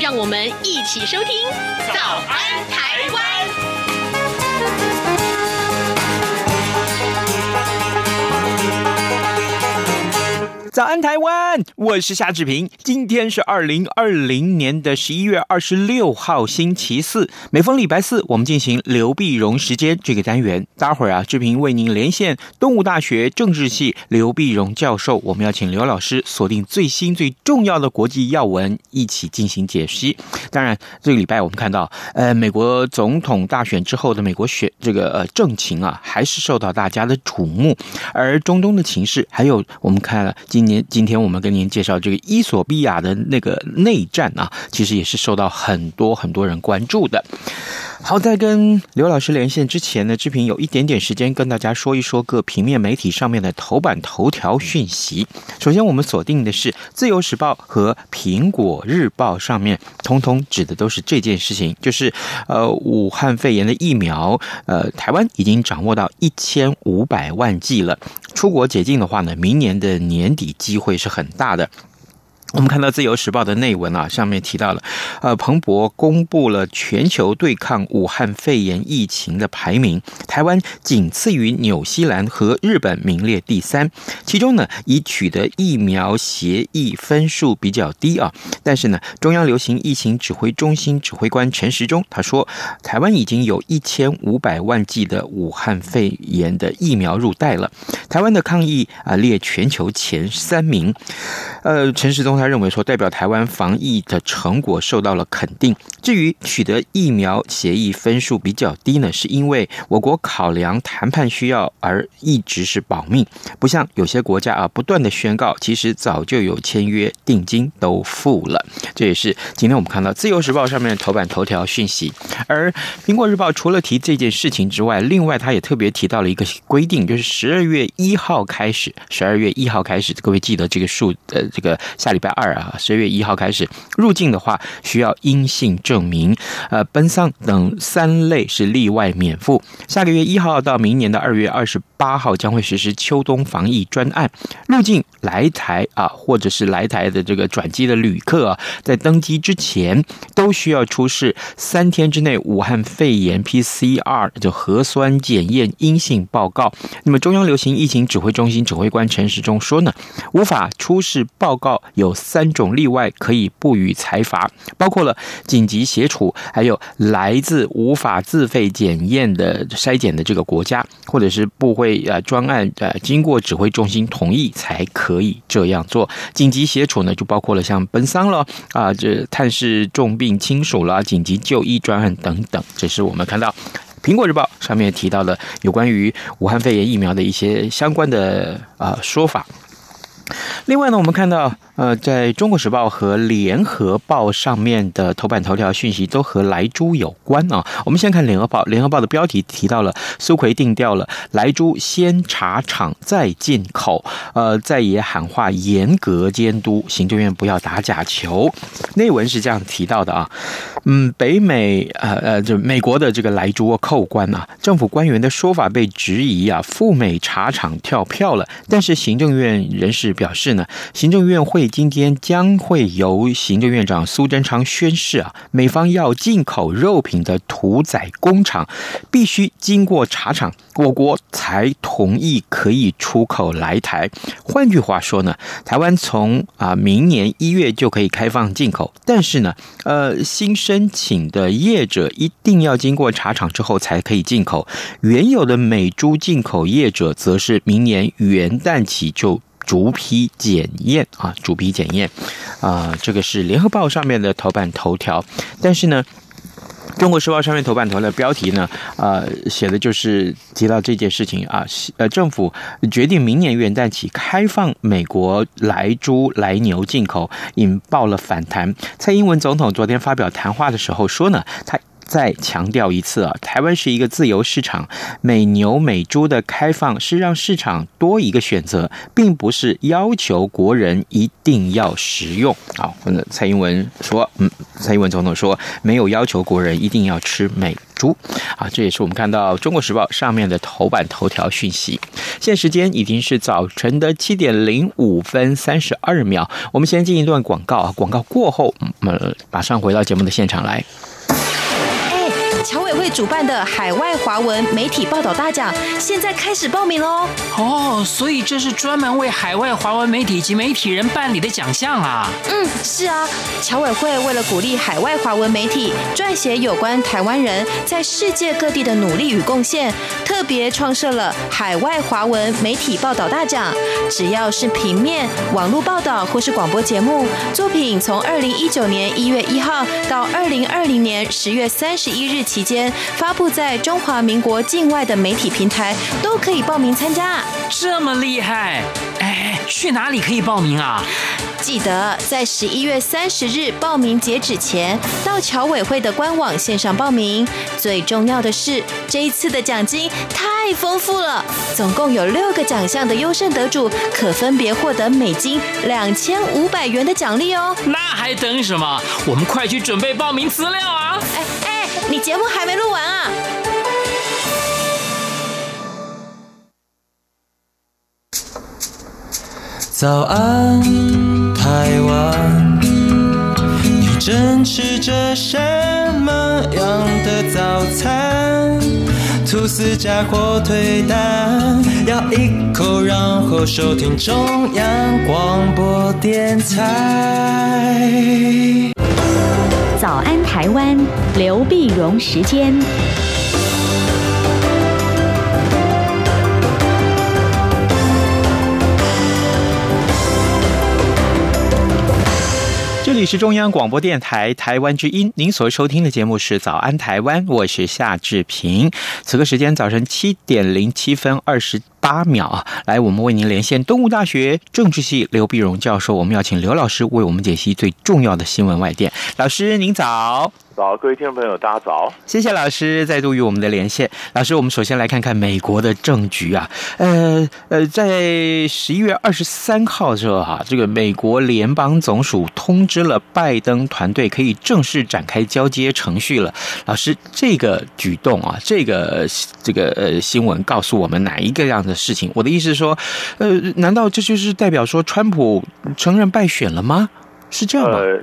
让我们一起收听《早安台湾》。早安，台湾！我是夏志平。今天是二零二零年的十一月二十六号，星期四。每逢礼拜四，我们进行刘碧荣时间这个单元。待会儿啊，志平为您连线东吴大学政治系刘碧荣教授。我们要请刘老师锁定最新最重要的国际要闻，一起进行解析。当然，这个礼拜我们看到，呃，美国总统大选之后的美国选这个呃政情啊，还是受到大家的瞩目。而中东的情势，还有我们看了今。今年今天我们跟您介绍这个伊索比亚的那个内战啊，其实也是受到很多很多人关注的。好，在跟刘老师连线之前呢，志平有一点点时间跟大家说一说各平面媒体上面的头版头条讯息。首先，我们锁定的是《自由时报》和《苹果日报》上面，通通指的都是这件事情，就是呃，武汉肺炎的疫苗，呃，台湾已经掌握到一千五百万剂了。出国解禁的话呢，明年的年底机会是很大的。我们看到《自由时报》的内文啊，上面提到了，呃，彭博公布了全球对抗武汉肺炎疫情的排名，台湾仅次于纽西兰和日本，名列第三。其中呢，已取得疫苗协议分数比较低啊，但是呢，中央流行疫情指挥中心指挥官陈时中他说，台湾已经有一千五百万剂的武汉肺炎的疫苗入袋了，台湾的抗疫啊列全球前三名。呃，陈时中。他认为说，代表台湾防疫的成果受到了肯定。至于取得疫苗协议分数比较低呢，是因为我国考量谈判需要而一直是保密，不像有些国家啊，不断的宣告，其实早就有签约定金都付了。这也是今天我们看到《自由时报》上面的头版头条讯息。而《苹果日报》除了提这件事情之外，另外他也特别提到了一个规定，就是十二月一号开始，十二月一号开始，各位记得这个数，呃，这个下礼拜。二啊，十月一号开始入境的话，需要阴性证明，呃，奔丧等三类是例外免付。下个月一号到明年的二月二十八号将会实施秋冬防疫专案，入境来台啊，或者是来台的这个转机的旅客啊，在登机之前都需要出示三天之内武汉肺炎 PCR 就核酸检验阴性报告。那么中央流行疫情指挥中心指挥官陈时中说呢，无法出示报告有三种例外可以不予裁罚，包括了紧急协处，还有来自无法自费检验的筛检的这个国家，或者是部会呃专案呃经过指挥中心同意才可以这样做。紧急协处呢，就包括了像奔丧了啊，这探视重病亲属啦，紧急就医专案等等。这是我们看到《苹果日报》上面提到了有关于武汉肺炎疫苗的一些相关的啊说法。另外呢，我们看到。呃，在中国时报和联合报上面的头版头条讯息都和莱猪有关啊。我们先看联合报，联合报的标题提到了苏奎定调了，莱猪先查厂再进口，呃，在也喊话严格监督，行政院不要打假球。内文是这样提到的啊，嗯，北美呃呃，就美国的这个莱猪扣关啊，政府官员的说法被质疑啊，赴美查厂跳票了。但是行政院人士表示呢，行政院会。今天将会由行政院长苏贞昌宣示啊，美方要进口肉品的屠宰工厂必须经过查厂，我国才同意可以出口来台。换句话说呢，台湾从啊明年一月就可以开放进口，但是呢，呃，新申请的业者一定要经过查厂之后才可以进口，原有的美猪进口业者则是明年元旦起就。逐批检验啊，逐批检验啊，这个是联合报上面的头版头条。但是呢，中国时报上面头版头的标题呢，啊，写的就是提到这件事情啊，呃，政府决定明年元旦起开放美国莱猪、莱牛进口，引爆了反弹。蔡英文总统昨天发表谈话的时候说呢，他。再强调一次啊，台湾是一个自由市场，美牛美猪的开放是让市场多一个选择，并不是要求国人一定要食用。好，蔡英文说，嗯，蔡英文总统说没有要求国人一定要吃美猪。啊，这也是我们看到《中国时报》上面的头版头条讯息。现时间已经是早晨的七点零五分三十二秒，我们先进一段广告啊，广告过后，我们马上回到节目的现场来。侨委会主办的海外华文媒体报道大奖，现在开始报名喽！哦，所以这是专门为海外华文媒体及媒体人办理的奖项啊！嗯，是啊，侨委会为了鼓励海外华文媒体撰写有关台湾人在世界各地的努力与贡献，特别创设了海外华文媒体报道大奖。只要是平面、网络报道或是广播节目作品，从二零一九年一月一号到二零二零年十月三十一日期间发布在中华民国境外的媒体平台都可以报名参加，这么厉害！哎，去哪里可以报名啊？记得在十一月三十日报名截止前到侨委会的官网线上报名。最重要的是，这一次的奖金太丰富了，总共有六个奖项的优胜得主可分别获得美金两千五百元的奖励哦。那还等什么？我们快去准备报名资料啊！哎哎。你节目还没录完啊？早安，台湾，你正吃着什么样的早餐？吐司加火腿蛋，咬一口，然后收听中央广播电台。台湾，刘碧荣时间。是中央广播电台台湾之音，您所收听的节目是《早安台湾》，我是夏志平。此刻时间早晨七点零七分二十八秒啊，来，我们为您连线东吴大学政治系刘碧荣教授，我们要请刘老师为我们解析最重要的新闻外电。老师您早。早，各位听众朋友，大家早！谢谢老师再度与我们的连线。老师，我们首先来看看美国的政局啊，呃呃，在十一月二十三号的时候哈，这个美国联邦总署通知了拜登团队可以正式展开交接程序了。老师，这个举动啊，这个这个呃新闻告诉我们哪一个样的事情？我的意思是说，呃，难道这就是代表说川普承认败选了吗？是这样吗？呃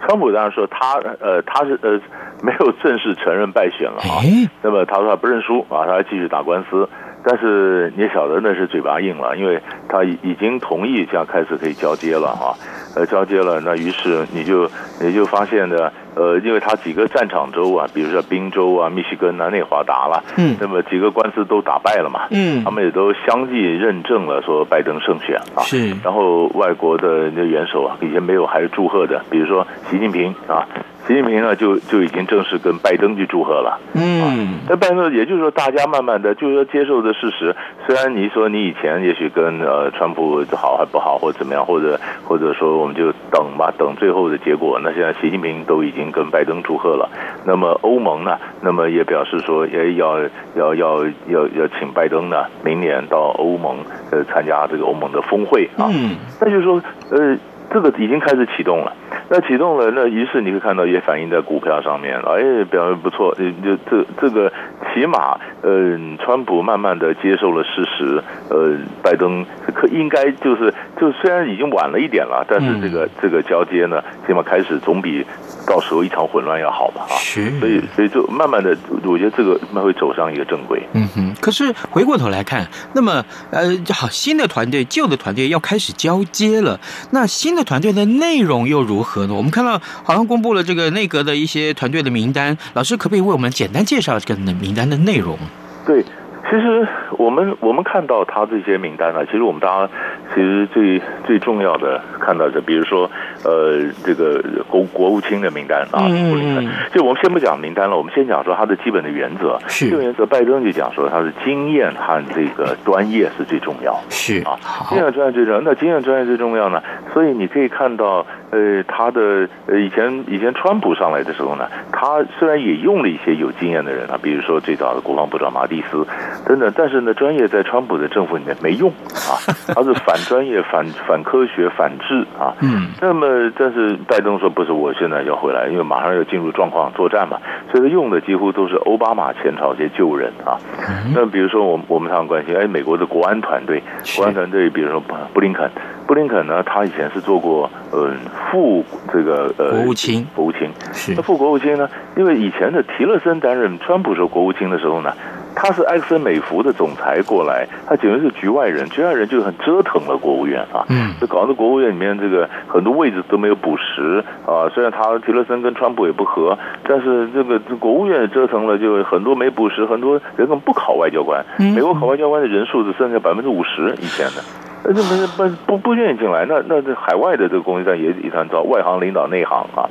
川普当然说他呃他是呃没有正式承认败选了啊，那么他说他不认输啊，他还继续打官司，但是你也晓得那是嘴巴硬了，因为他已经同意这样开始可以交接了哈，呃交接了，那于是你就你就发现呢。呃，因为他几个战场州啊，比如说宾州啊、密西根啊、内华达了，嗯，那么几个官司都打败了嘛，嗯，他们也都相继认证了说拜登胜选啊，是，然后外国的那元首啊，以前没有还是祝贺的，比如说习近平啊。习近平呢，就就已经正式跟拜登去祝贺了。嗯，那拜登也就是说，大家慢慢的就是说接受的事实。虽然你说你以前也许跟呃川普好还不好，或者怎么样，或者或者说我们就等吧，等最后的结果。那现在习近平都已经跟拜登祝贺了。那么欧盟呢，那么也表示说，也要要要要要请拜登呢，明年到欧盟呃参加这个欧盟的峰会啊。嗯，那就是说呃。这个已经开始启动了，那启动了，那于是你会看到也反映在股票上面了，哎，表现不错，就这这个起码，呃，川普慢慢的接受了事实，呃，拜登可应该就是就虽然已经晚了一点了，但是这个这个交接呢，起码开始总比。到时候一场混乱要好吧？啊，所以所以就慢慢的，我觉得这个慢会走上一个正轨。嗯哼。可是回过头来看，那么呃，好，新的团队、旧的团队要开始交接了。那新的团队的内容又如何呢？我们看到好像公布了这个内阁的一些团队的名单，老师可不可以为我们简单介绍这个名单的内容？对。其实我们我们看到他这些名单呢，其实我们大家其实最最重要的看到的，比如说呃这个国国务卿的名单啊，嗯，就我们先不讲名单了，我们先讲说他的基本的原则。是，基本原则，拜登就讲说他的经验和这个专业是最重要。是啊，经验专业最重要。那经验专业最重要呢，所以你可以看到呃，他的呃以前以前川普上来的时候呢，他虽然也用了一些有经验的人啊，比如说最早的国防部长马蒂斯等等，但是呢，专业在川普的政府里面没用啊，他是反专业、反反科学、反制啊。嗯。那么，但是拜登说不是，我现在要回来，因为马上要进入状况作战嘛，所以他用的几乎都是奥巴马前朝这些旧人啊。嗯。那比如说，我我们常常关心，哎，美国的国安团队，国安团队，比如说布林肯，布林肯呢，他以前是做过嗯副这个呃国务卿，国务卿是。那副国务卿呢，因为以前的提勒森担任川普时候国务卿的时候呢。他是埃克森美孚的总裁过来，他简直是局外人，局外人就很折腾了国务院啊，嗯，就搞得国务院里面这个很多位置都没有补实啊。虽然他提勒森跟川普也不合，但是这个国务院折腾了，就很多没补实，很多人根本不考外交官，美国考外交官的人数只剩下百分之五十以前的。那这不不不不愿意进来，那那这海外的这个供应商也一团糟，外行领导内行啊，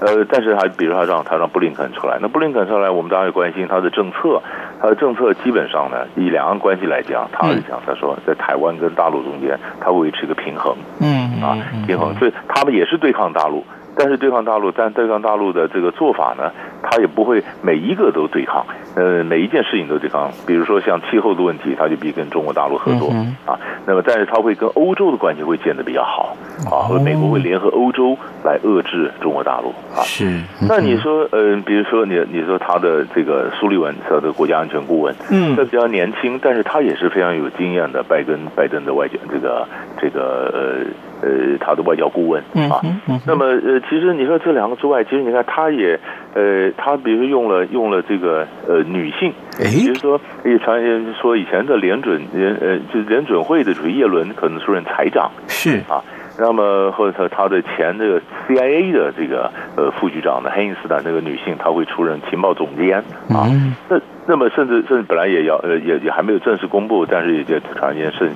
呃，但是他比如他让他让布林肯出来，那布林肯出来，我们当然也关心他的政策，他的政策基本上呢，以两岸关系来讲，他是讲他说在台湾跟大陆中间，他维持一个平衡，嗯啊平衡，所以他们也是对抗大陆。但是对抗大陆，但对抗大陆的这个做法呢，他也不会每一个都对抗，呃，每一件事情都对抗。比如说像气候的问题，他就必须跟中国大陆合作、嗯、啊。那么，但是他会跟欧洲的关系会建得比较好啊，和美国会联合欧洲来遏制中国大陆啊。是。嗯、那你说，嗯、呃，比如说你你说他的这个苏利文，他的国家安全顾问，嗯，他比较年轻，但是他也是非常有经验的，拜登拜登的外交这个这个呃。呃，他的外交顾问啊，嗯嗯、那么呃，其实你说这两个之外，其实你看他也呃，他比如说用了用了这个呃女性，比如说也传言说以前的联准联呃就联准会的主席耶伦可能出任财长是。啊，那么或者他的前这个 CIA 的这个呃副局长呢黑因斯坦那个女性，她会出任情报总监啊，那、嗯。那么甚至甚至本来也要呃也也还没有正式公布，但是也就传言甚至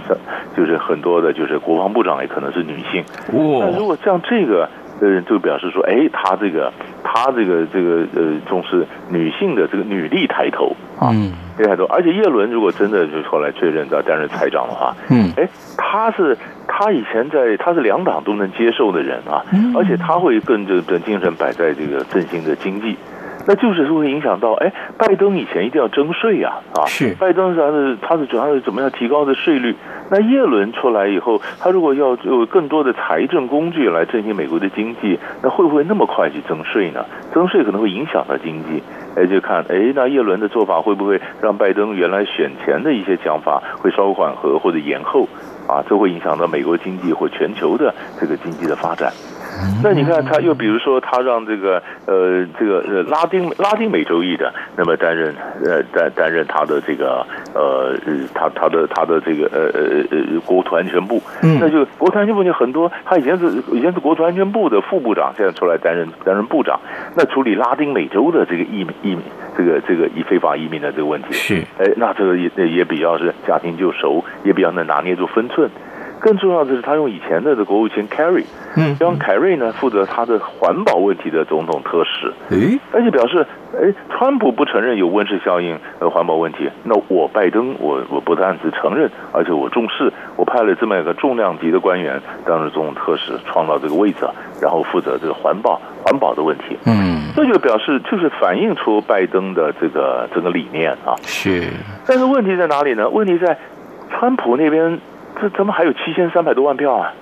就是很多的，就是国防部长也可能是女性。那如果像这个呃，就表示说，哎，他这个他这个这个呃重视女性的这个女力抬头啊，嗯，抬头。而且叶伦如果真的就后来确认到担任财长的话，嗯，哎，他是他以前在他是两党都能接受的人啊，嗯而且他会更这个精神摆在这个振兴的经济。那就是会影响到，哎，拜登以前一定要征税呀，啊，是，拜登是他是他是主要是怎么样提高的税率？那耶伦出来以后，他如果要有更多的财政工具来振兴美国的经济，那会不会那么快去征税呢？征税可能会影响到经济，哎，就看，哎，那耶伦的做法会不会让拜登原来选前的一些讲法会稍微缓和或者延后？啊，这会影响到美国经济或全球的这个经济的发展。那你看，他又比如说，他让这个呃，这个呃拉丁拉丁美洲裔的，那么担任呃担担任他的这个呃他他的他的这个呃呃呃国土安全部，嗯，那就国土安全部就很多，他以前是以前是国土安全部的副部长，现在出来担任担任部长，那处理拉丁美洲的这个移民移民这个这个以非法移民的这个问题。是，哎，那这个也也比较是驾轻就熟，也比较能拿捏住分寸。更重要的是，他用以前的这国务卿凯瑞，嗯，让凯瑞呢负责他的环保问题的总统特使，诶，而且表示，诶，川普不承认有温室效应呃环保问题，那我拜登我我不但只承认，而且我重视，我派了这么一个重量级的官员当着总统特使，创造这个位置，然后负责这个环保环保的问题，嗯，这就表示就是反映出拜登的这个这个理念啊，是，但是问题在哪里呢？问题在川普那边。这怎么还有七千三百多万票啊？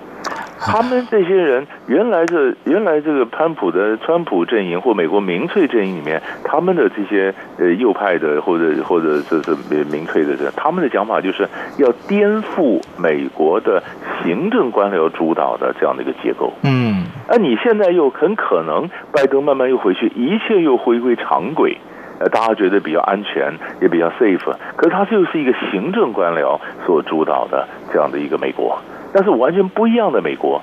他们这些人原来这原来这个川普的川普阵营或美国民粹阵营里面，他们的这些呃右派的或者或者这是民粹的人，他们的讲法就是要颠覆美国的行政官僚主导的这样的一个结构。嗯，那你现在又很可能拜登慢慢又回去，一切又回归常轨。呃，大家觉得比较安全，也比较 safe，可是它就是一个行政官僚所主导的这样的一个美国，但是完全不一样的美国。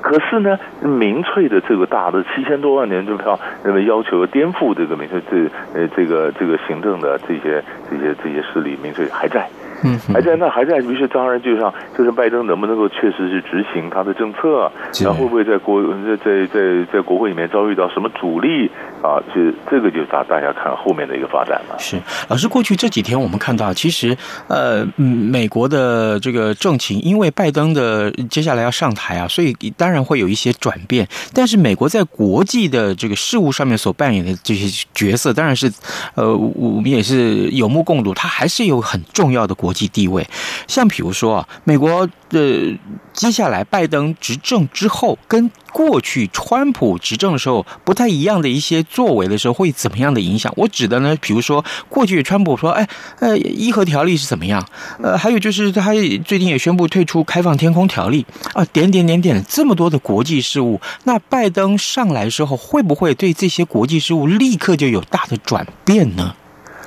可是呢，民粹的这个大的七千多万年就票，那么要求颠覆这个民粹这呃这个这个行政的这些这些这些势力，民粹还在。嗯，还在那还在，于是当然就像就是拜登能不能够确实是执行他的政策，然后会不会在国在在在在国会里面遭遇到什么阻力？啊，就这个就大大家看后面的一个发展了。是老师，过去这几天我们看到，其实呃，美国的这个政情，因为拜登的接下来要上台啊，所以当然会有一些转变。但是美国在国际的这个事务上面所扮演的这些角色，当然是呃，我们也是有目共睹，它还是有很重要的国际地位。像比如说啊，美国的接下来拜登执政之后，跟过去川普执政的时候不太一样的一些作为的时候，会怎么样的影响？我指的呢，比如说过去川普说，哎，呃，伊核条例是怎么样？呃，还有就是他最近也宣布退出开放天空条例啊，点点点点，这么多的国际事务。那拜登上来之后，会不会对这些国际事务立刻就有大的转变呢？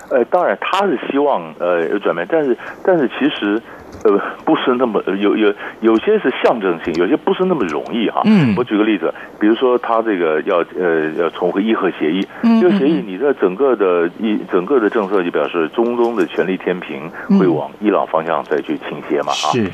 呃，当然他是希望呃有转变，但是但是其实。呃，不是那么有有有些是象征性，有些不是那么容易哈。嗯，我举个例子，比如说他这个要呃要重回伊核协议，嗯，这个协议你在整个的一整个的政策就表示中东的权力天平会往伊朗方向再去倾斜嘛哈。是，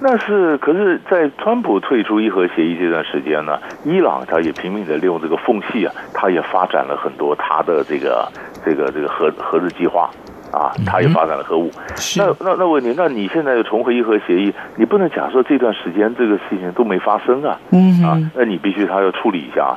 那是可是，在川普退出伊核协议这段时间呢，伊朗他也拼命的利用这个缝隙啊，他也发展了很多他的这个这个这个核核子计划。啊，他也发展了核武。嗯、那那那问题，那你现在又重回伊核协议，你不能假设这段时间这个事情都没发生啊。嗯啊，那你必须他要处理一下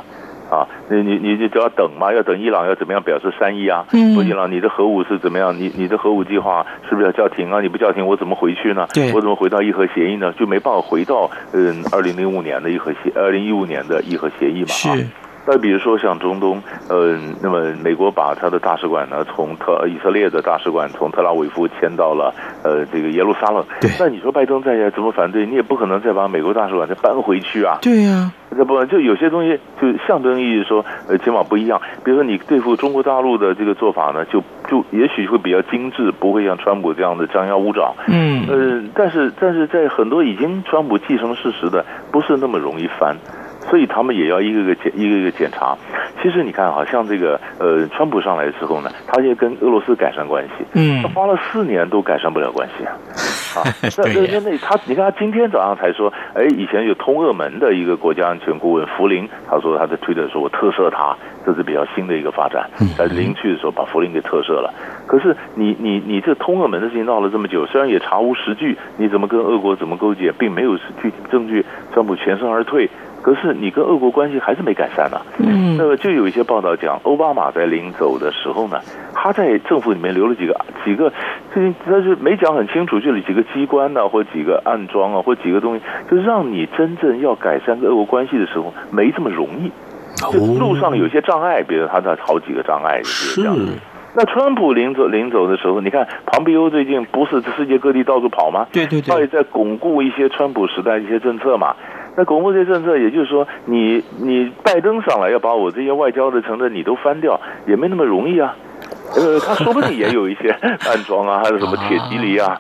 啊。你你你就要等嘛，要等伊朗要怎么样表示善意啊？嗯，伊朗你的核武是怎么样？你你的核武计划是不是要叫停啊？你不叫停，我怎么回去呢？对，我怎么回到伊核协议呢？就没办法回到嗯二零零五年的伊核协二零一五年的伊核协议嘛？是。再比如说像中东，呃，那么美国把他的大使馆呢，从特以色列的大使馆从特拉维夫迁到了呃这个耶路撒冷。对。那你说拜登在怎么反对？你也不可能再把美国大使馆再搬回去啊。对呀、啊。这不就有些东西就象征意义说，呃，起码不一样。比如说你对付中国大陆的这个做法呢，就就也许会比较精致，不会像川普这样的张牙舞爪。嗯。呃，但是但是在很多已经川普既成事实的，不是那么容易翻。所以他们也要一个个检一个一个检查。其实你看，好像这个呃，川普上来的时候呢，他就跟俄罗斯改善关系，嗯，他花了四年都改善不了关系啊。啊，那那那他，你看他今天早上才说，哎，以前有通俄门的一个国家安全顾问福林，他说他在推特说，我特赦他，这是比较新的一个发展。在临去的时候把福林给特赦了。可是你你你这通俄门的事情闹了这么久，虽然也查无实据，你怎么跟俄国怎么勾结，并没有具体证据，川普全身而退。可是你跟俄国关系还是没改善呢、啊。嗯，那么就有一些报道讲，奥巴马在临走的时候呢，他在政府里面留了几个几个，这他是没讲很清楚，就是几个机关呢、啊，或几个暗桩啊，或几个东西，就让你真正要改善跟俄国关系的时候，没这么容易。就路上有些障碍，比如他的好几个障碍是这样。那川普临走临走的时候，你看庞皮欧最近不是世界各地到处跑吗？对对对，他也在巩固一些川普时代一些政策嘛。那巩固这些政策，也就是说你，你拜登上来要把我这些外交的城镇你都翻掉，也没那么容易啊。呃，他说不定也有一些 暗桩啊，还有什么铁蒺藜啊，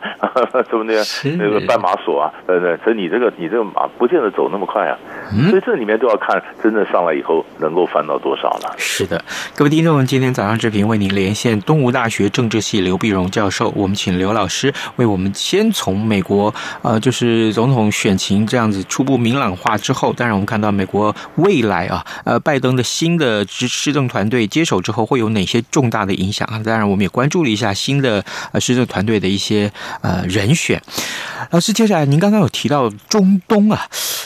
什么那样那个绊马索啊，呃，所以你这个你这个马不见得走那么快啊。嗯所以这里面都要看真正上来以后能够翻到多少了。是的，各位听众，今天早上这频为您连线东吴大学政治系刘碧荣教授，我们请刘老师为我们先从美国呃，就是总统选情这样子初步明朗化之后，当然我们看到美国未来啊，呃，拜登的新的执施政团队接手之后会有哪些重大的影响。啊，当然，我们也关注了一下新的呃施政团队的一些呃人选。老师，接下来您刚刚有提到中东啊，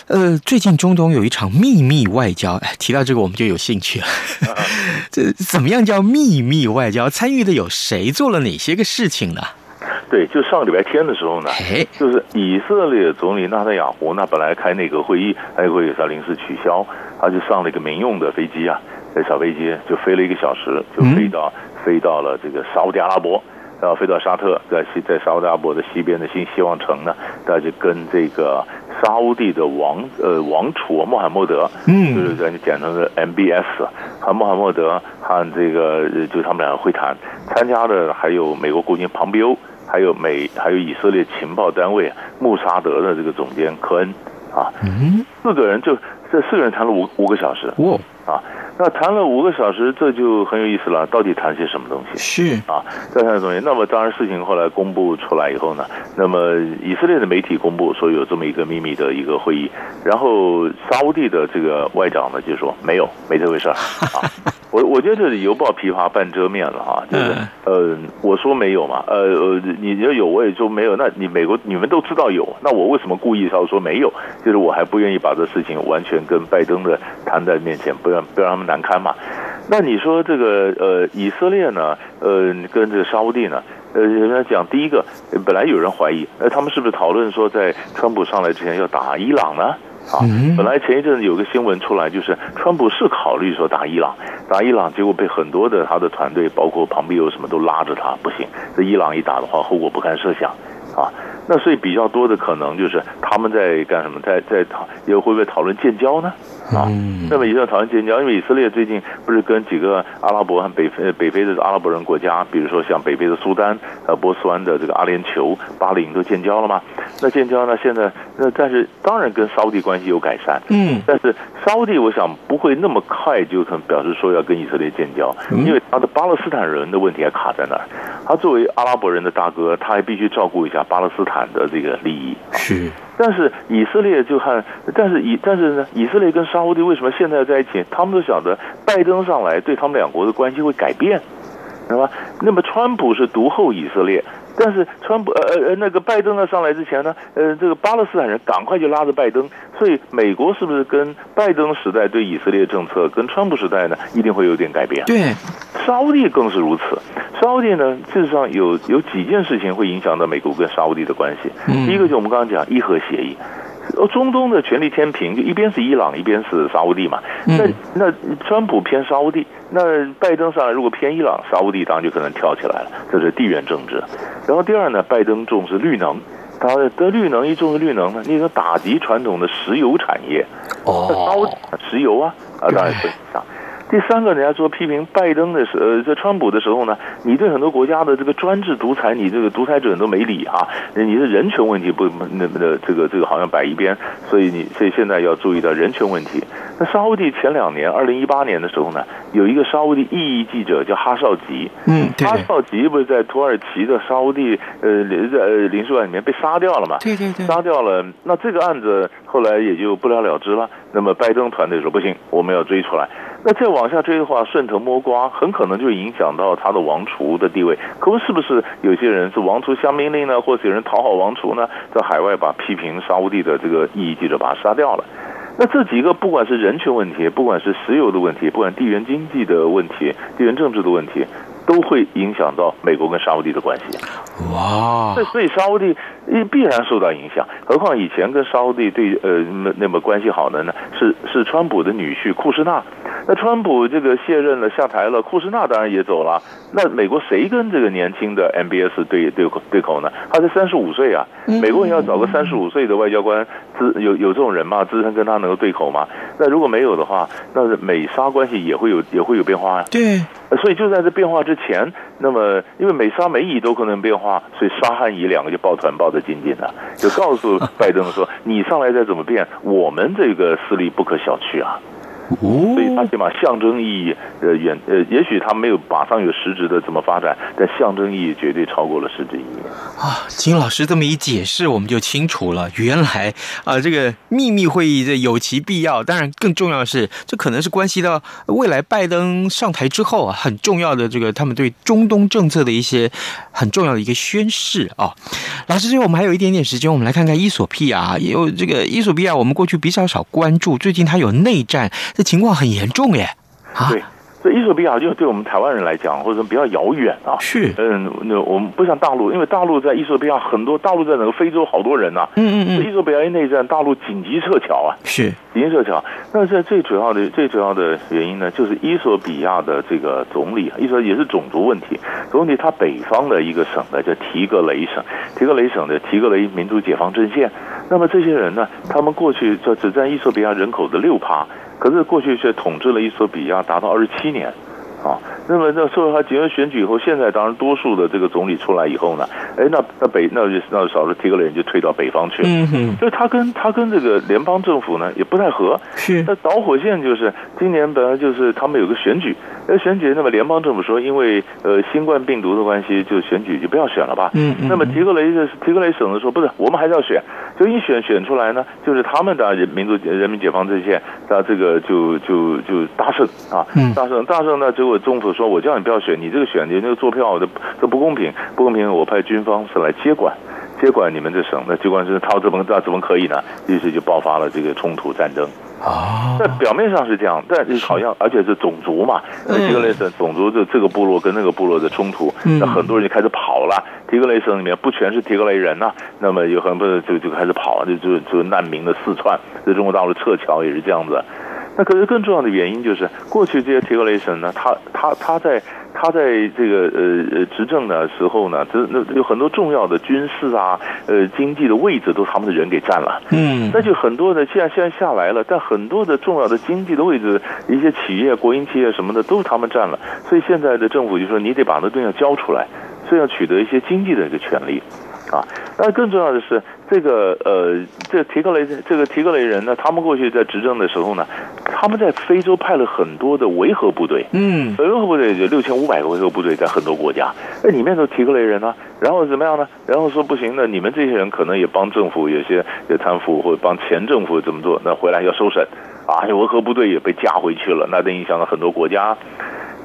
呃，最近中东有一场秘密外交，哎，提到这个我们就有兴趣了。这怎么样叫秘密外交？参与的有谁？做了哪些个事情呢？对，就上个礼拜天的时候呢，就是以色列总理纳坦雅胡，那本来开那个会议，内阁会议他临时取消，他就上了一个民用的飞机啊，在小飞机就飞了一个小时，就飞到。嗯飞到了这个沙乌地阿拉伯，然后飞到沙特，在西在沙乌地阿拉伯的西边的新希望城呢，大家就跟这个沙乌地的王呃王储穆罕默德，嗯，就是咱就简称是 MBS，和穆罕默德和这个就他们两个会谈，参加的还有美国国务卿庞皮欧，还有美还有以色列情报单位穆沙德的这个总监科恩啊，嗯，四个人就这四个人谈了五五个小时，哇，啊。那谈了五个小时，这就很有意思了。到底谈些什么东西？是啊，在谈的东西。那么当然，事情后来公布出来以后呢，那么以色列的媒体公布说有这么一个秘密的一个会议，然后沙乌地的这个外长呢就说没有，没这回事儿 啊。我我觉得这是犹抱琵琶半遮面了哈，就是呃，我说没有嘛，呃呃，你要有我也说没有，那你美国你们都知道有，那我为什么故意要说没有？就是我还不愿意把这事情完全跟拜登的摊在面前，不让不让他们难堪嘛。那你说这个呃以色列呢，呃跟这个沙乌地呢，呃人家讲第一个本来有人怀疑，呃他们是不是讨论说在川普上来之前要打伊朗呢？啊，本来前一阵子有个新闻出来，就是川普是考虑说打伊朗，打伊朗，结果被很多的他的团队，包括旁边有什么都拉着他，不行，这伊朗一打的话，后果不堪设想，啊，那所以比较多的可能就是他们在干什么，在在讨，又会不会讨论建交呢？啊，那么也要讨论建交，因为以色列最近不是跟几个阿拉伯和北非北非的阿拉伯人国家，比如说像北非的苏丹、呃波斯湾的这个阿联酋、巴林都建交了吗？那建交呢？现在那但是当然跟沙乌地关系有改善，嗯，但是沙乌地我想不会那么快就可能表示说要跟以色列建交，因为他的巴勒斯坦人的问题还卡在那儿。他作为阿拉伯人的大哥，他还必须照顾一下巴勒斯坦的这个利益。是。但是以色列就看，但是以但是呢，以色列跟沙乌地为什么现在在一起？他们都晓得拜登上来对他们两国的关系会改变，对吧？那么川普是独后以色列。但是川普呃呃呃那个拜登呢上来之前呢，呃这个巴勒斯坦人赶快就拉着拜登，所以美国是不是跟拜登时代对以色列政策跟川普时代呢一定会有点改变？对，沙乌地更是如此。沙乌地呢，事实上有有几件事情会影响到美国跟沙乌地的关系。第一个就我们刚刚讲伊核协议。中东的权力天平，就一边是伊朗，一边是沙乌地嘛。那那川普偏沙乌地，那拜登上来如果偏伊朗，沙乌地当然就可能跳起来了，这是地缘政治。然后第二呢，拜登重视绿能，他的绿能一重视绿能呢，你能打击传统的石油产业，哦，石油啊，啊当然会影响。第三个，人家说批评拜登的时，呃，在川普的时候呢，你对很多国家的这个专制独裁，你这个独裁者都没理啊，你的人权问题不那么的这个这个好像摆一边，所以你所以现在要注意到人权问题。那沙乌地前两年，二零一八年的时候呢，有一个沙乌地异议记者叫哈绍吉，嗯，哈绍吉不是在土耳其的沙乌地呃在呃领事馆里面被杀掉了嘛？对对对，杀掉了。那这个案子后来也就不了了之了。那么拜登团队说不行，我们要追出来。那再往下追的话，顺藤摸瓜，很可能就影响到他的王储的地位。可是，是不是有些人是王储下命令呢，或者有人讨好王储呢，在海外把批评沙乌地的这个异议记者把他杀掉了？那这几个，不管是人权问题，不管是石油的问题，不管地缘经济的问题，地缘政治的问题。都会影响到美国跟沙乌地的关系。哇！所以沙乌地必然受到影响。何况以前跟沙乌地对呃那那么关系好的呢？是是川普的女婿库什纳。那川普这个卸任了下台了，库什纳当然也走了。那美国谁跟这个年轻的 MBS 对对口对口呢？他才三十五岁啊！美国人要找个三十五岁的外交官资有有这种人吗？资深跟他能够对口吗？那如果没有的话，那美沙关系也会有也会有变化呀、啊。对。所以就在这变化之前，那么因为美沙美以都可能变化，所以沙汉以两个就抱团抱得紧紧的，就告诉拜登说：“ 你上来再怎么变，我们这个势力不可小觑啊。”所以他起码象征意义，呃，远呃，也许他没有马上有实质的怎么发展，但象征意义绝对超过了实质意义。啊，金老师这么一解释，我们就清楚了。原来啊，这个秘密会议这有其必要，当然更重要的是，这可能是关系到未来拜登上台之后啊，很重要的这个他们对中东政策的一些很重要的一个宣誓啊。老师，最后我们还有一点点时间，我们来看看伊索比亚，也有这个伊索比亚，我们过去比较少关注，最近它有内战。这情况很严重耶！对，这伊索比亚就对我们台湾人来讲，或者说比较遥远啊。是，嗯，那我们不像大陆，因为大陆在伊索比亚很多，大陆在整个非洲好多人呐、啊。嗯嗯嗯。伊索比亚一内战，大陆紧急撤侨啊。是，紧急撤侨。那这最主要的、最主要的原因呢，就是伊索比亚的这个总理，伊索也是种族问题。总理他北方的一个省呢，叫提格雷省，提格雷省的提格雷民族解放阵线。那么这些人呢，他们过去就只占伊索比亚人口的六趴。可是过去却统治了伊索比亚达到二十七年，啊。那么那受到他几轮选举以后，现在当然多数的这个总理出来以后呢，哎，那那北那就那少数提格雷就退到北方去了。嗯哼，所以他跟他跟这个联邦政府呢也不太合。是。那导火线就是今年本来就是他们有个选举，那选举那么联邦政府说因为呃新冠病毒的关系，就选举就不要选了吧。嗯嗯。那么提格雷的提格雷省的说不是，我们还是要选，就一选选出来呢，就是他们的民族人民解放阵线，那这个就就就大胜啊，大胜大胜呢，结果政府说我叫你不要选，你这个选你那个做票的这不公平，不公平，我派军方是来接管。接管你们这省，那接管是他怎么那怎么可以呢？于是就爆发了这个冲突战争。啊，那表面上是这样，但是好像而且是种族嘛，提格雷省种族就这个部落跟那个部落的冲突，那很多人就开始跑了。提格雷省里面不全是提格雷人呐、啊，那么有很多就就开始跑，就就就难民的四窜，在中国大陆撤侨也是这样子。那可是更重要的原因就是，过去这些提格雷省呢，他他他在。他在这个呃呃执政的时候呢，这那有很多重要的军事啊，呃经济的位置都他们的人给占了。嗯，那就很多的现在现在下来了，但很多的重要的经济的位置，一些企业、国营企业什么的都是他们占了。所以现在的政府就说，你得把那东西要交出来，所以要取得一些经济的一个权利。啊，那更重要的是，这个呃，这提格雷这个提格雷人呢，他们过去在执政的时候呢，他们在非洲派了很多的维和部队，嗯，维和部队有六千五百个维和部队在很多国家，那里面都提格雷人啊，然后怎么样呢？然后说不行呢，你们这些人可能也帮政府有些有贪腐，或者帮前政府怎么做，那回来要收审，啊，维和部队也被架回去了，那都影响了很多国家。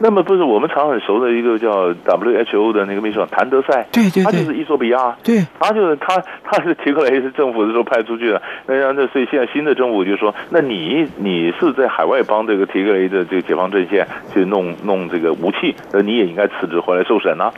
那么不是我们常很熟的一个叫 WHO 的那个秘书长谭德赛，对对对，他就是伊索比亚，对，他就是他他是提格雷是政府的时候派出去的，那然那所以现在新的政府就说，那你你是在海外帮这个提格雷的这个解放阵线去弄弄这个武器，那你也应该辞职回来受审啊。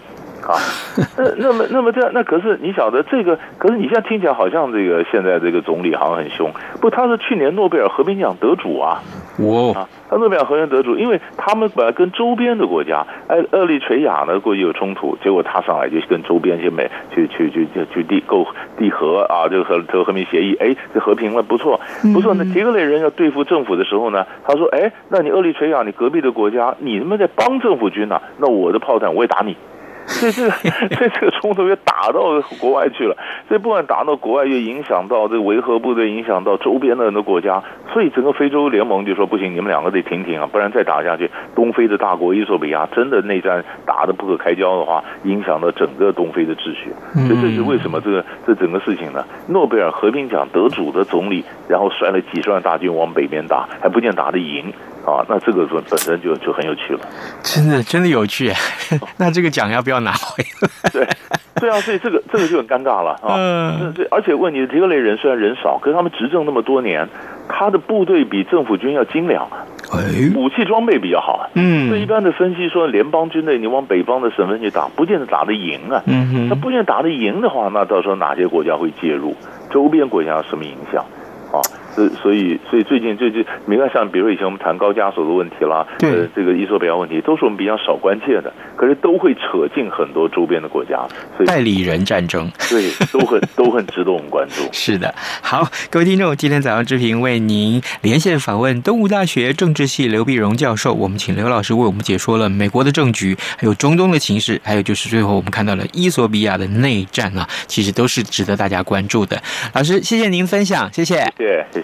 啊，那那么那么这样，那可是你晓得这个，可是你现在听起来好像这个现在这个总理好像很凶，不，他是去年诺贝尔和平奖得主啊，哦，啊，他诺贝尔和平奖得主，因为他们本来跟周边的国家，哎，厄立垂亚呢过去有冲突，结果他上来就跟周边去美去去去去去缔构缔和啊，这个和和和平协议，哎，这和平了，不错，不错。那提格雷人要对付政府的时候呢，他说，哎，那你厄立垂亚，你隔壁的国家，你他妈在帮政府军呢，啊，那我的炮弹我也打你。这个，所 以这个冲突又打到国外去了。所以不管打到国外，又影响到这个维和部队，影响到周边的很多国家。所以整个非洲联盟就说不行，你们两个得停停啊，不然再打下去，东非的大国伊索比亚真的内战打得不可开交的话，影响到整个东非的秩序。所以这是为什么这个这整个事情呢？诺贝尔和平奖得主的总理，然后率了几十万大军往北边打，还不见打得赢。啊，那这个本本身就就很有趣了，真的真的有趣。那这个奖要不要拿回来？对，对啊，所以这个这个就很尴尬了啊。嗯，对，而且问题，提格雷人虽然人少，可是他们执政那么多年，他的部队比政府军要精良啊，武器装备比较好啊。嗯，所以一般的分析说，联邦军队你往北方的省份去打，不见得打得赢啊。嗯哼，那不见得打得赢的话，那到时候哪些国家会介入？周边国家有什么影响？啊？所所以所以最近最近，你看像比如以前我们谈高加索的问题啦，对呃，这个伊索比亚问题，都是我们比较少关切的，可是都会扯进很多周边的国家，所以代理人战争，对，都很都很值得我们关注。是的，好，各位听众，今天早上之平为您连线访问东吴大学政治系刘碧荣教授，我们请刘老师为我们解说了美国的政局，还有中东的情势，还有就是最后我们看到了伊索比亚的内战啊，其实都是值得大家关注的。老师，谢谢您分享，谢谢，谢谢。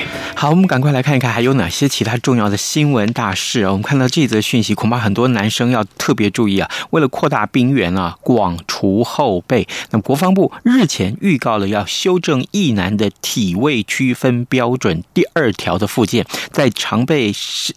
好，我们赶快来看一看还有哪些其他重要的新闻大事啊！我们看到这则讯息，恐怕很多男生要特别注意啊！为了扩大兵源啊，广除后备，那么国防部日前预告了要修正役男的体位区分标准第二条的附件，在常备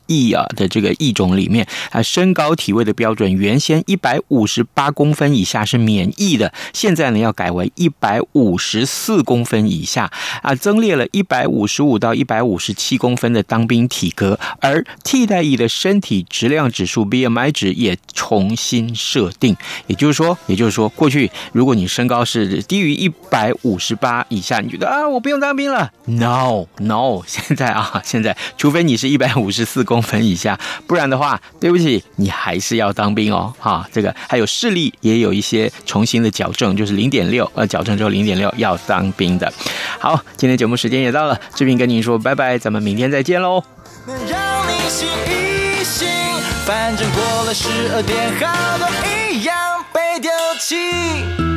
役啊的这个役种里面啊，身高体位的标准原先一百五十八公分以下是免疫的，现在呢要改为一百五十四公分以下啊，增列了一百五十五到一百五。五十七公分的当兵体格，而替代役的身体质量指数 BMI 值也重新设定。也就是说，也就是说，过去如果你身高是低于一百五十八以下，你觉得啊，我不用当兵了？No No，现在啊，现在除非你是一百五十四公分以下，不然的话，对不起，你还是要当兵哦。哈，这个还有视力也有一些重新的矫正，就是零点六，呃，矫正之后零点六要当兵的。好，今天节目时间也到了，志平跟您说拜拜拜，咱们明天再见喽。能让你醒一醒，反正过了十二点，好多一样被丢弃。